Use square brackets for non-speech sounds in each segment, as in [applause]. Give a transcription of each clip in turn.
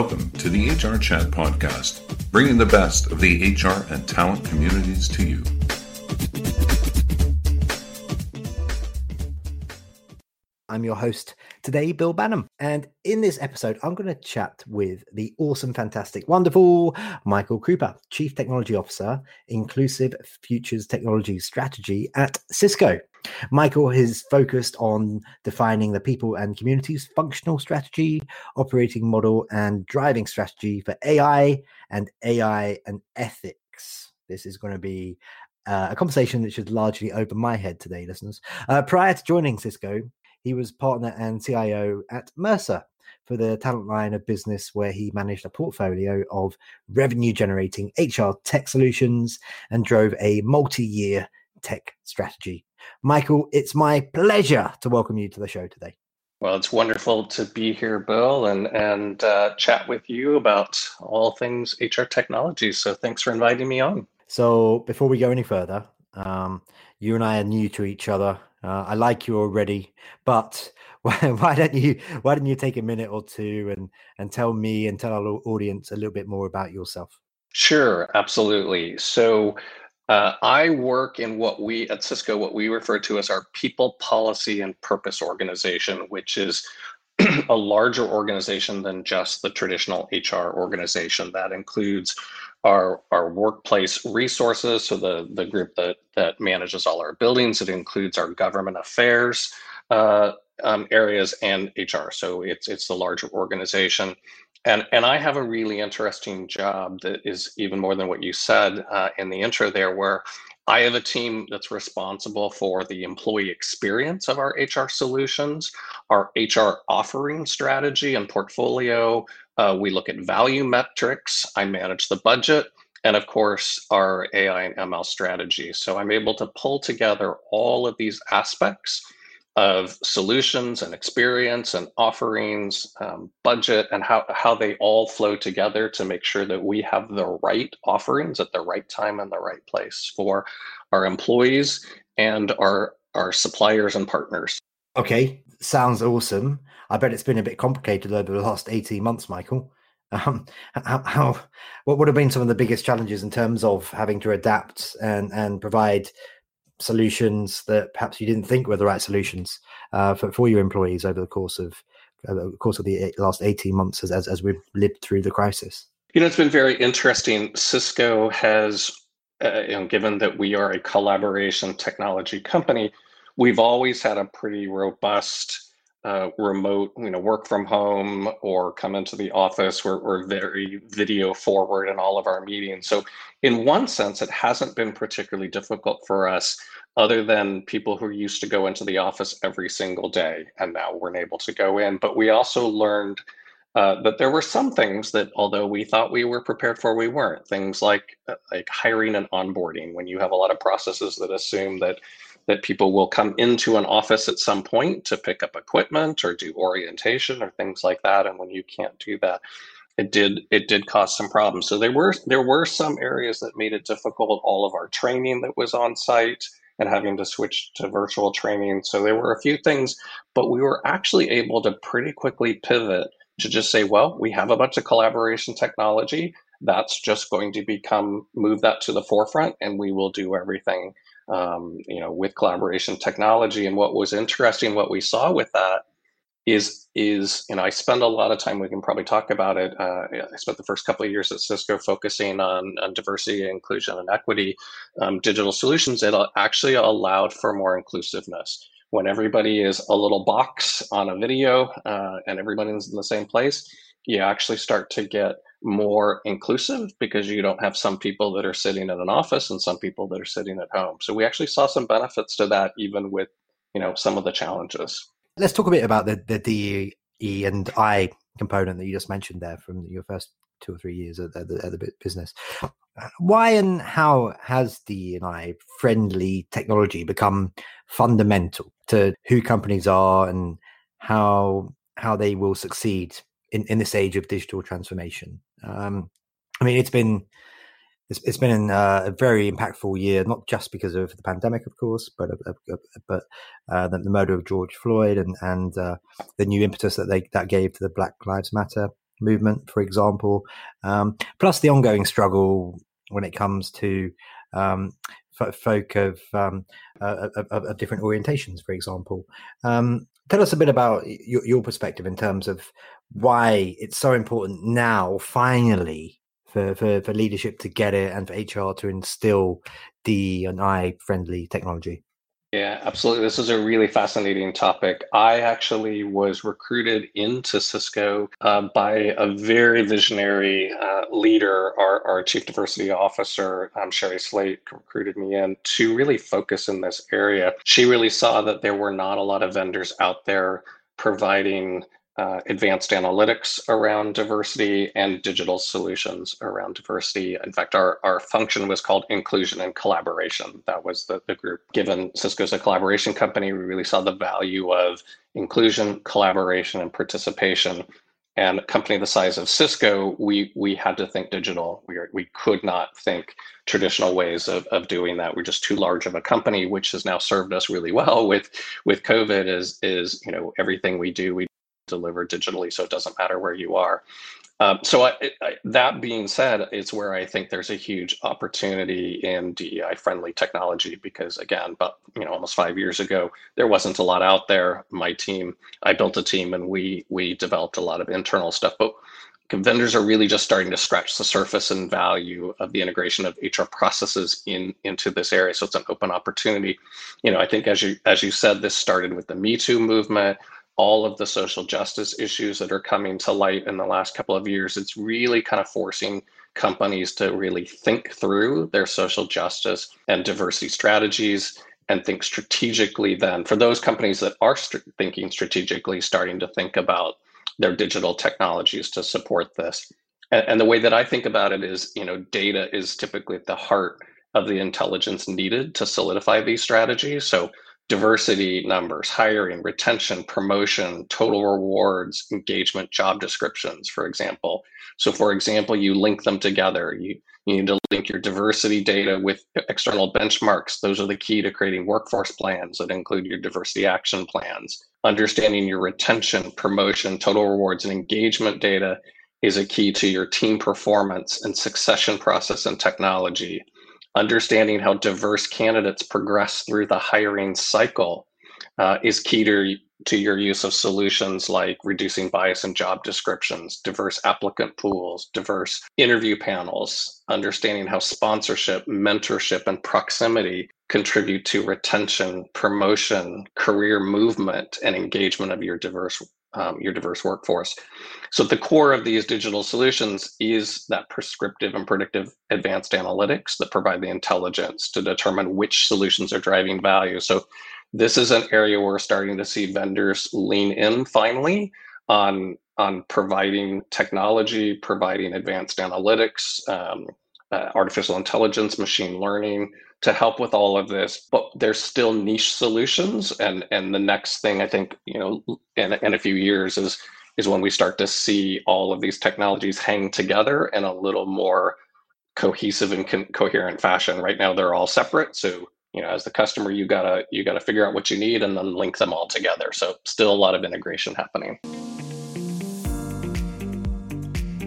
Welcome to the HR Chat Podcast, bringing the best of the HR and talent communities to you. I'm your host today, Bill Banham. And in this episode, I'm going to chat with the awesome, fantastic, wonderful Michael Cooper, Chief Technology Officer, Inclusive Futures Technology Strategy at Cisco. Michael is focused on defining the people and communities functional strategy, operating model, and driving strategy for AI and AI and ethics. This is going to be uh, a conversation that should largely open my head today, listeners. Uh, prior to joining Cisco, he was partner and CIO at Mercer for the talent line of business, where he managed a portfolio of revenue generating HR tech solutions and drove a multi year tech strategy. Michael, it's my pleasure to welcome you to the show today. Well, it's wonderful to be here, Bill, and and uh, chat with you about all things HR technology. So, thanks for inviting me on. So, before we go any further, um, you and I are new to each other. Uh, I like you already, but [laughs] why, why, don't you why don't you take a minute or two and and tell me and tell our audience a little bit more about yourself? Sure, absolutely. So uh, I work in what we at Cisco what we refer to as our people policy and purpose organization, which is [clears throat] a larger organization than just the traditional HR organization. That includes our our workplace resources, so the the group that that manages all our buildings. It includes our government affairs uh, um, areas and HR. So it's it's the larger organization. And, and I have a really interesting job that is even more than what you said uh, in the intro there, where I have a team that's responsible for the employee experience of our HR solutions, our HR offering strategy and portfolio. Uh, we look at value metrics. I manage the budget. And of course, our AI and ML strategy. So I'm able to pull together all of these aspects of solutions and experience and offerings, um, budget, and how, how they all flow together to make sure that we have the right offerings at the right time and the right place for our employees and our, our suppliers and partners. Okay, sounds awesome. I bet it's been a bit complicated over the last 18 months, Michael. [laughs] Um, how, how, what would have been some of the biggest challenges in terms of having to adapt and and provide solutions that perhaps you didn't think were the right solutions uh, for, for your employees over the course of uh, the course of the last 18 months as, as, as we've lived through the crisis you know it's been very interesting cisco has uh, you know given that we are a collaboration technology company we've always had a pretty robust uh, remote, you know, work from home or come into the office. We're, we're very video forward in all of our meetings. So, in one sense, it hasn't been particularly difficult for us, other than people who used to go into the office every single day, and now weren't able to go in. But we also learned uh, that there were some things that, although we thought we were prepared for, we weren't. Things like uh, like hiring and onboarding, when you have a lot of processes that assume that that people will come into an office at some point to pick up equipment or do orientation or things like that. And when you can't do that, it did it did cause some problems. So there were there were some areas that made it difficult. All of our training that was on site and having to switch to virtual training. So there were a few things, but we were actually able to pretty quickly pivot to just say, well, we have a bunch of collaboration technology. That's just going to become move that to the forefront, and we will do everything um, you know, with collaboration technology. And what was interesting, what we saw with that is is you know I spend a lot of time. We can probably talk about it. Uh, I spent the first couple of years at Cisco focusing on, on diversity, inclusion, and equity um, digital solutions. It actually allowed for more inclusiveness. When everybody is a little box on a video uh, and everybody's in the same place, you actually start to get more inclusive because you don't have some people that are sitting in an office and some people that are sitting at home. So we actually saw some benefits to that, even with you know some of the challenges. Let's talk a bit about the the DE and I component that you just mentioned there from your first two or three years at, the, at the business. Why and how has DE and I friendly technology become fundamental to who companies are and how how they will succeed in, in this age of digital transformation. Um, I mean, it's been it's, it's been uh, a very impactful year, not just because of the pandemic, of course, but uh, uh, but uh, the, murder of George Floyd and and uh, the new impetus that they that gave to the Black Lives Matter movement, for example, um, plus the ongoing struggle when it comes to um, folk of, um, uh, of, of, different orientations, for example. Um, tell us a bit about your, your, perspective in terms of why it's so important now, finally, for, for, for leadership to get it and for HR to instill D and I friendly technology. Yeah, absolutely. This is a really fascinating topic. I actually was recruited into Cisco uh, by a very visionary uh, leader, our, our chief diversity officer, um, Shari Slate, recruited me in to really focus in this area. She really saw that there were not a lot of vendors out there providing uh, advanced analytics around diversity and digital solutions around diversity. In fact, our, our function was called inclusion and collaboration. That was the, the group. Given Cisco's a collaboration company, we really saw the value of inclusion, collaboration, and participation. And a company the size of Cisco, we we had to think digital. We are, we could not think traditional ways of, of doing that. We're just too large of a company, which has now served us really well with with COVID. Is is you know everything we do, we delivered digitally, so it doesn't matter where you are. Um, so I, I, that being said, it's where I think there's a huge opportunity in DEI friendly technology because again, but you know, almost five years ago, there wasn't a lot out there. My team, I built a team and we we developed a lot of internal stuff, but vendors are really just starting to scratch the surface and value of the integration of HR processes in into this area. So it's an open opportunity. You know, I think as you as you said, this started with the Me Too movement all of the social justice issues that are coming to light in the last couple of years, it's really kind of forcing companies to really think through their social justice and diversity strategies and think strategically then for those companies that are st- thinking strategically starting to think about their digital technologies to support this. And, and the way that i think about it is you know data is typically at the heart of the intelligence needed to solidify these strategies. So diversity numbers, hiring, retention, promotion, total rewards, engagement, job descriptions, for example. So, for example, you link them together. You, you need to link your diversity data with external benchmarks. Those are the key to creating workforce plans that include your diversity action plans. Understanding your retention, promotion, total rewards, and engagement data is a key to your team performance and succession process and technology understanding how diverse candidates progress through the hiring cycle uh, is key to, to your use of solutions like reducing bias in job descriptions, diverse applicant pools, diverse interview panels, understanding how sponsorship, mentorship, and proximity contribute to retention, promotion, career movement, and engagement of your diverse um, your diverse workforce. So the core of these digital solutions is that prescriptive and predictive advanced analytics that provide the intelligence to determine which solutions are driving value. So this is an area where we're starting to see vendors lean in finally on on providing technology, providing advanced analytics, um, uh, artificial intelligence, machine learning, to help with all of this but there's still niche solutions. And and the next thing i think you know in, in a few years is is when we start to see all of these technologies hang together in a little more cohesive and co- coherent fashion. Right now they're all separate. So you know as the customer you gotta you gotta figure out what you need and then link them all together. So still a lot of integration happening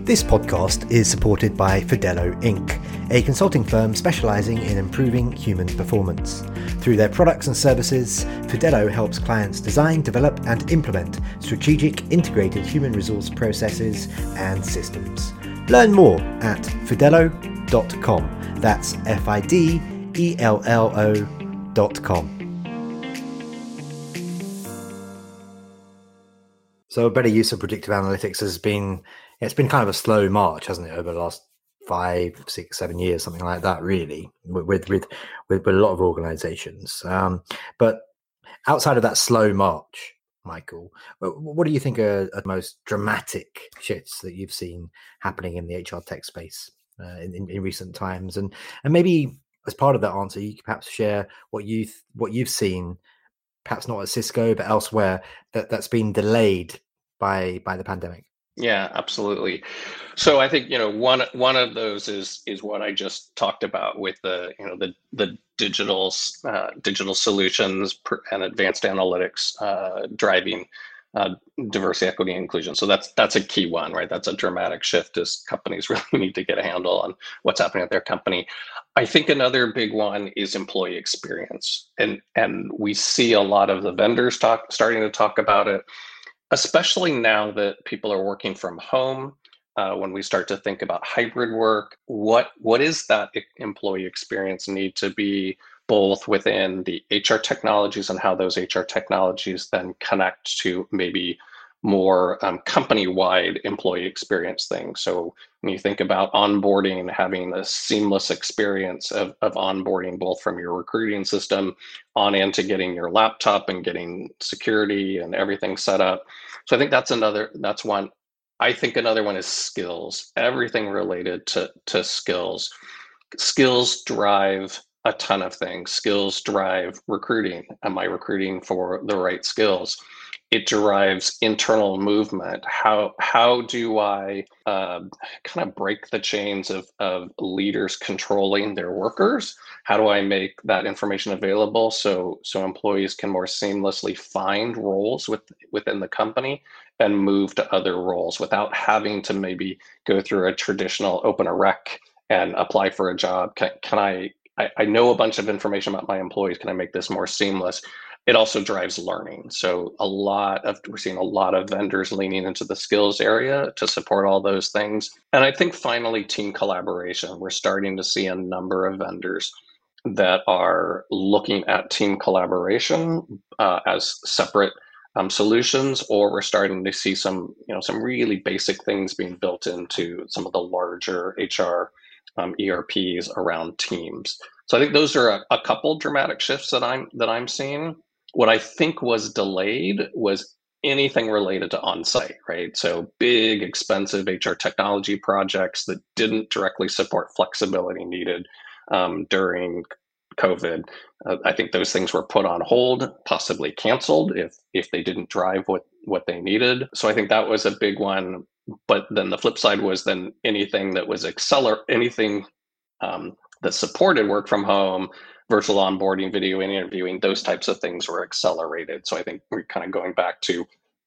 this podcast is supported by Fidello Inc., a consulting firm specializing in improving human performance. Through their products and services, Fidello helps clients design, develop, and implement strategic integrated human resource processes and systems. Learn more at fidello.com. That's F I D E L L O.com. So, a better use of predictive analytics has been it's been kind of a slow march, hasn't it, over the last five, six, seven years, something like that, really, with with with, with, a lot of organisations. Um, but outside of that slow march, Michael, what do you think are, are the most dramatic shifts that you've seen happening in the HR tech space uh, in, in, in, recent times? And and maybe as part of that answer, you could perhaps share what you what you've seen, perhaps not at Cisco, but elsewhere that that's been delayed by by the pandemic. Yeah, absolutely. So I think you know one one of those is is what I just talked about with the you know the the digital uh, digital solutions and advanced analytics uh, driving uh, diversity, equity, and inclusion. So that's that's a key one, right? That's a dramatic shift as companies [laughs] really need to get a handle on what's happening at their company. I think another big one is employee experience, and and we see a lot of the vendors talk starting to talk about it, especially now that people are working from home. Uh, when we start to think about hybrid work, what what is that employee experience need to be? both within the HR technologies and how those HR technologies then connect to maybe more um, company-wide employee experience things. So when you think about onboarding, having a seamless experience of, of onboarding both from your recruiting system on into getting your laptop and getting security and everything set up. So I think that's another, that's one. I think another one is skills, everything related to, to skills. Skills drive a ton of things. Skills drive recruiting. Am I recruiting for the right skills? It drives internal movement. How how do I uh, kind of break the chains of of leaders controlling their workers? How do I make that information available so so employees can more seamlessly find roles with within the company and move to other roles without having to maybe go through a traditional open a rec and apply for a job? Can, can I I, I know a bunch of information about my employees. Can I make this more seamless? It also drives learning. So a lot of we're seeing a lot of vendors leaning into the skills area to support all those things. And I think finally team collaboration. We're starting to see a number of vendors that are looking at team collaboration uh, as separate um, solutions, or we're starting to see some, you know, some really basic things being built into some of the larger HR um, ERPs around teams. So I think those are a, a couple dramatic shifts that I'm that I'm seeing. What I think was delayed was anything related to on-site, right? So big, expensive HR technology projects that didn't directly support flexibility needed um, during COVID. Uh, I think those things were put on hold, possibly canceled if if they didn't drive what what they needed. So I think that was a big one but then the flip side was then anything that was accelerate anything um, that supported work from home virtual onboarding video interviewing those types of things were accelerated. So i think we're kind of going back to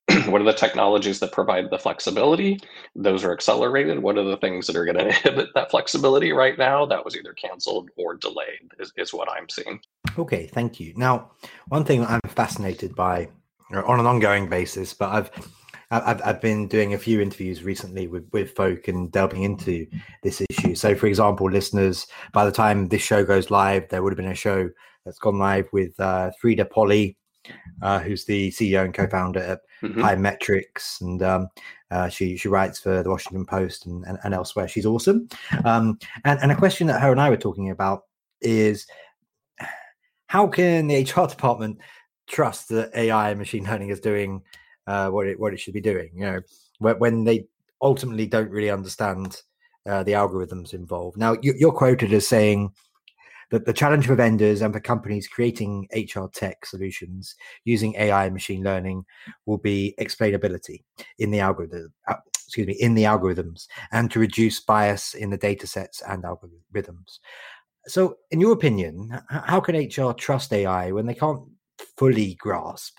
[clears throat] what are the technologies that provide the flexibility? Those are accelerated. What are the things that are going [laughs] to inhibit that flexibility right now? That was either canceled or delayed is, is what i'm seeing. Okay thank you. Now one thing i'm fascinated by uh, on an ongoing basis but i've I've, I've been doing a few interviews recently with, with folk and delving into this issue. So, for example, listeners, by the time this show goes live, there would have been a show that's gone live with uh, Frida Polli, uh, who's the CEO and co-founder at mm-hmm. Pymetrics, and um, uh, she she writes for the Washington Post and, and, and elsewhere. She's awesome. Um, and, and a question that her and I were talking about is how can the HR department trust that AI and machine learning is doing uh, what it what it should be doing. You know, when, when they ultimately don't really understand uh, the algorithms involved. Now, you, are quoted as saying that the challenge for vendors and for companies creating HR tech solutions using AI and machine learning will be explainability in the algorithm. Uh, excuse me, in the algorithms, and to reduce bias in the data sets and algorithms. So, in your opinion, how can HR trust AI when they can't fully grasp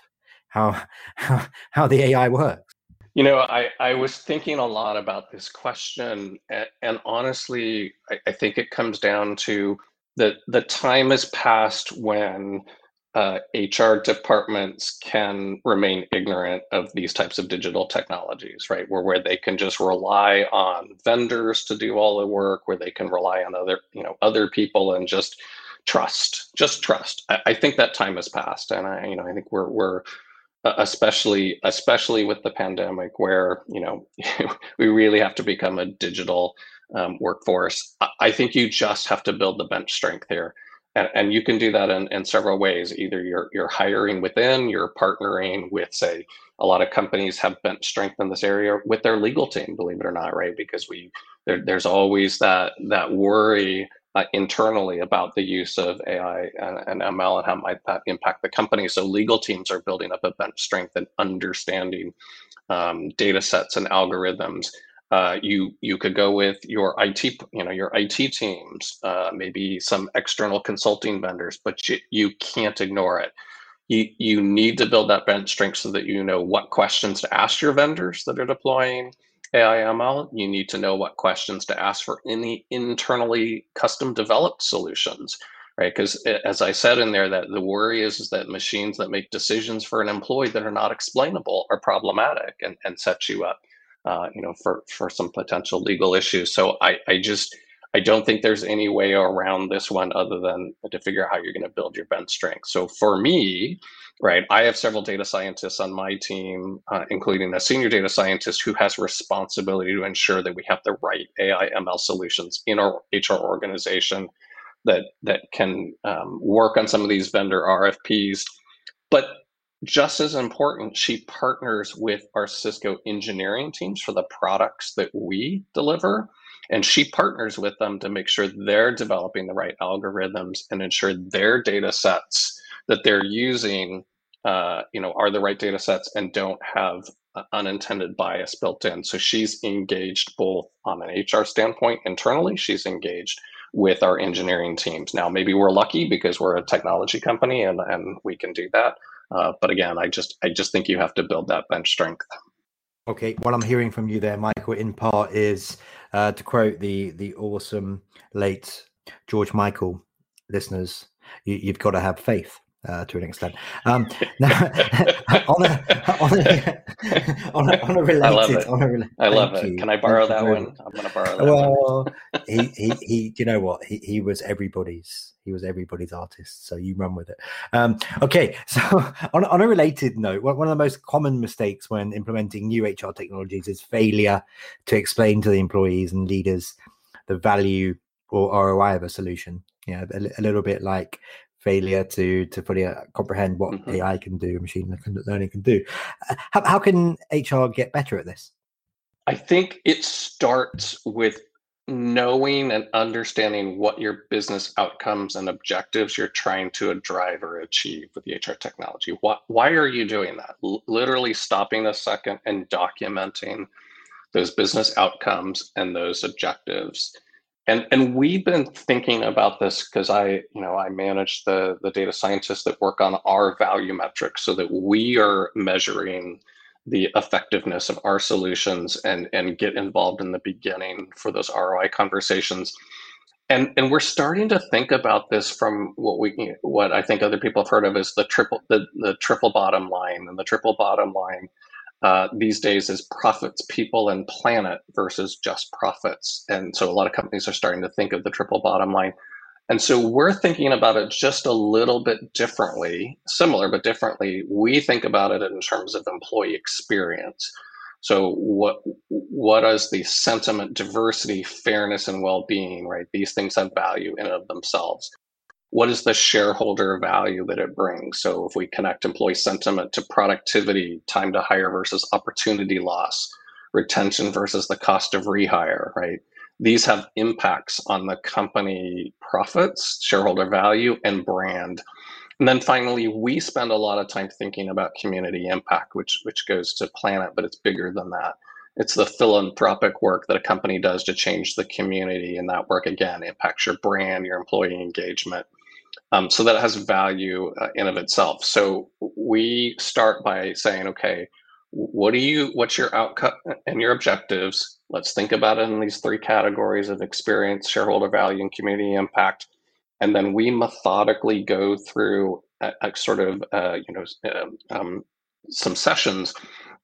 how how, how the AI works. You know, I, I was thinking a lot about this question, and, and honestly, I, I, think it comes down to that the time has passed when uh, HR departments can remain ignorant of these types of digital technologies, right? Where where they can just rely on vendors to do all the work, where they can rely on other you know other people and just trust, just trust. I, I think that time has passed, and I you know I think we're we're especially especially with the pandemic where you know [laughs] we really have to become a digital um, workforce. I think you just have to build the bench strength here. And, and you can do that in, in several ways. Either you're you're hiring within you're partnering with say a lot of companies have bench strength in this area with their legal team believe it or not right? Because we there, there's always that that worry uh, internally about the use of AI and, and, ML and how might that impact the company. So legal teams are building up a bench strength and understanding um, data sets and algorithms. Uh, you you could go with your IT, you know, your IT teams, uh, maybe some external consulting vendors, but you, you can't ignore it. you, you need to build that bench strength so that you know what questions to ask your vendors that are deploying AIML. You need to know what questions to ask for any internally custom developed solutions, right? Because as I said in there, that the worry is, is that machines that make decisions for an employee that are not explainable are problematic and, and set you up, uh, you know, for, for some potential legal issues. So I, I just, I don't think there's any way around this one other than to figure out how you're going to build your bench strength. So for me, right, I have several data scientists on my team, uh, including a senior data scientist who has responsibility to ensure that we have the right AI ML solutions in our HR organization that that can um, work on some of these vendor RFPs. But just as important, she partners with our Cisco engineering teams for the products that we deliver and she partners with them to make sure they're developing the right algorithms and ensure their data sets that they're using uh, you know are the right data sets and don't have unintended bias built in. So she's engaged both on an hr standpoint internally she's engaged with our engineering teams. Now maybe we're lucky because we're a technology company and, and we can do that uh, but again i just i just think you have to build that bench strength. Okay, what I'm hearing from you there, Michael, in part is uh, to quote the the awesome late George Michael listeners, you, have got to have faith uh, to an extent. Um, [laughs] now, [laughs] on a on a, on a, on a related, I love it. On a, I love it. You. Can I borrow thank that one? I'm going to borrow that well, one. he he he. You know what? He he was everybody's. He was everybody's artist. So you run with it. Um, okay. [laughs] So on on a related note, one of the most common mistakes when implementing new HR technologies is failure to explain to the employees and leaders the value or ROI of a solution. Yeah, a, a little bit like failure to to fully uh, comprehend what mm-hmm. AI can do, machine learning can do. Uh, how, how can HR get better at this? I think it starts with knowing and understanding what your business outcomes and objectives you're trying to drive or achieve with the HR technology. Why, why are you doing that? L- literally stopping a second and documenting those business outcomes and those objectives and and we've been thinking about this because i you know i manage the the data scientists that work on our value metrics so that we are measuring the effectiveness of our solutions and and get involved in the beginning for those roi conversations. And and we're starting to think about this from what we what i think other people have heard of as the triple the, the triple bottom line and the triple bottom line uh, these days is profits, people, and planet versus just profits. And so a lot of companies are starting to think of the triple bottom line. And so we're thinking about it just a little bit differently, similar but differently. We think about it in terms of employee experience. So what what is the sentiment, diversity, fairness, and well-being, right? These things have value in and of themselves what is the shareholder value that it brings? So if we connect employee sentiment to productivity, time to hire versus opportunity loss, retention versus the cost of rehire, right? These have impacts on the company profits, shareholder value, and brand. And then finally, we spend a lot of time thinking about community impact, which which goes to planet, but it's bigger than that. It's the philanthropic work that a company does to change the community, and that work again impacts your brand, your employee engagement, um, so that has value uh, in of itself. So we start by saying, okay, what do you, what's your outcome and your objectives? Let's think about it in these three categories of experience, shareholder value, and community impact. And then we methodically go through a, a sort of, uh, you know, um, um, some sessions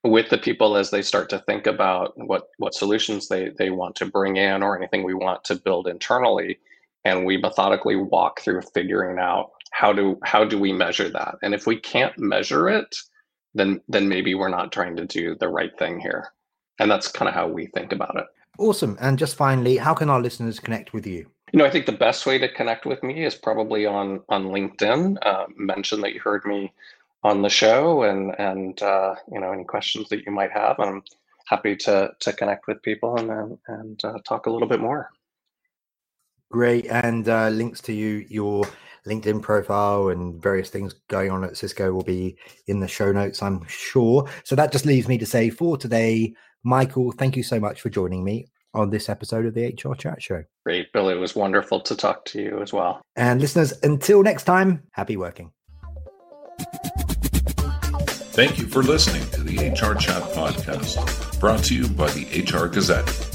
with the people as they start to think about what what solutions they they want to bring in or anything we want to build internally and we methodically walk through figuring out how do how do we measure that? And if we can't measure it then then maybe we're not trying to do the right thing here. And that's kind of how we think about it. Awesome. And just finally how can our listeners connect with you? You know i think the best way to connect with me is probably on on linkedin. Uh, mention that you heard me on the show and and uh, you know any questions that you might have i'm happy to to connect with people and and uh, talk a little bit more Great, and uh, links to you, your LinkedIn profile, and various things going on at Cisco will be in the show notes, I'm sure. So that just leaves me to say for today, Michael, thank you so much for joining me on this episode of the HR Chat Show. Great, Bill. It was wonderful to talk to you as well. And listeners, until next time, happy working. Thank you for listening to the HR Chat Podcast, brought to you by the HR Gazette.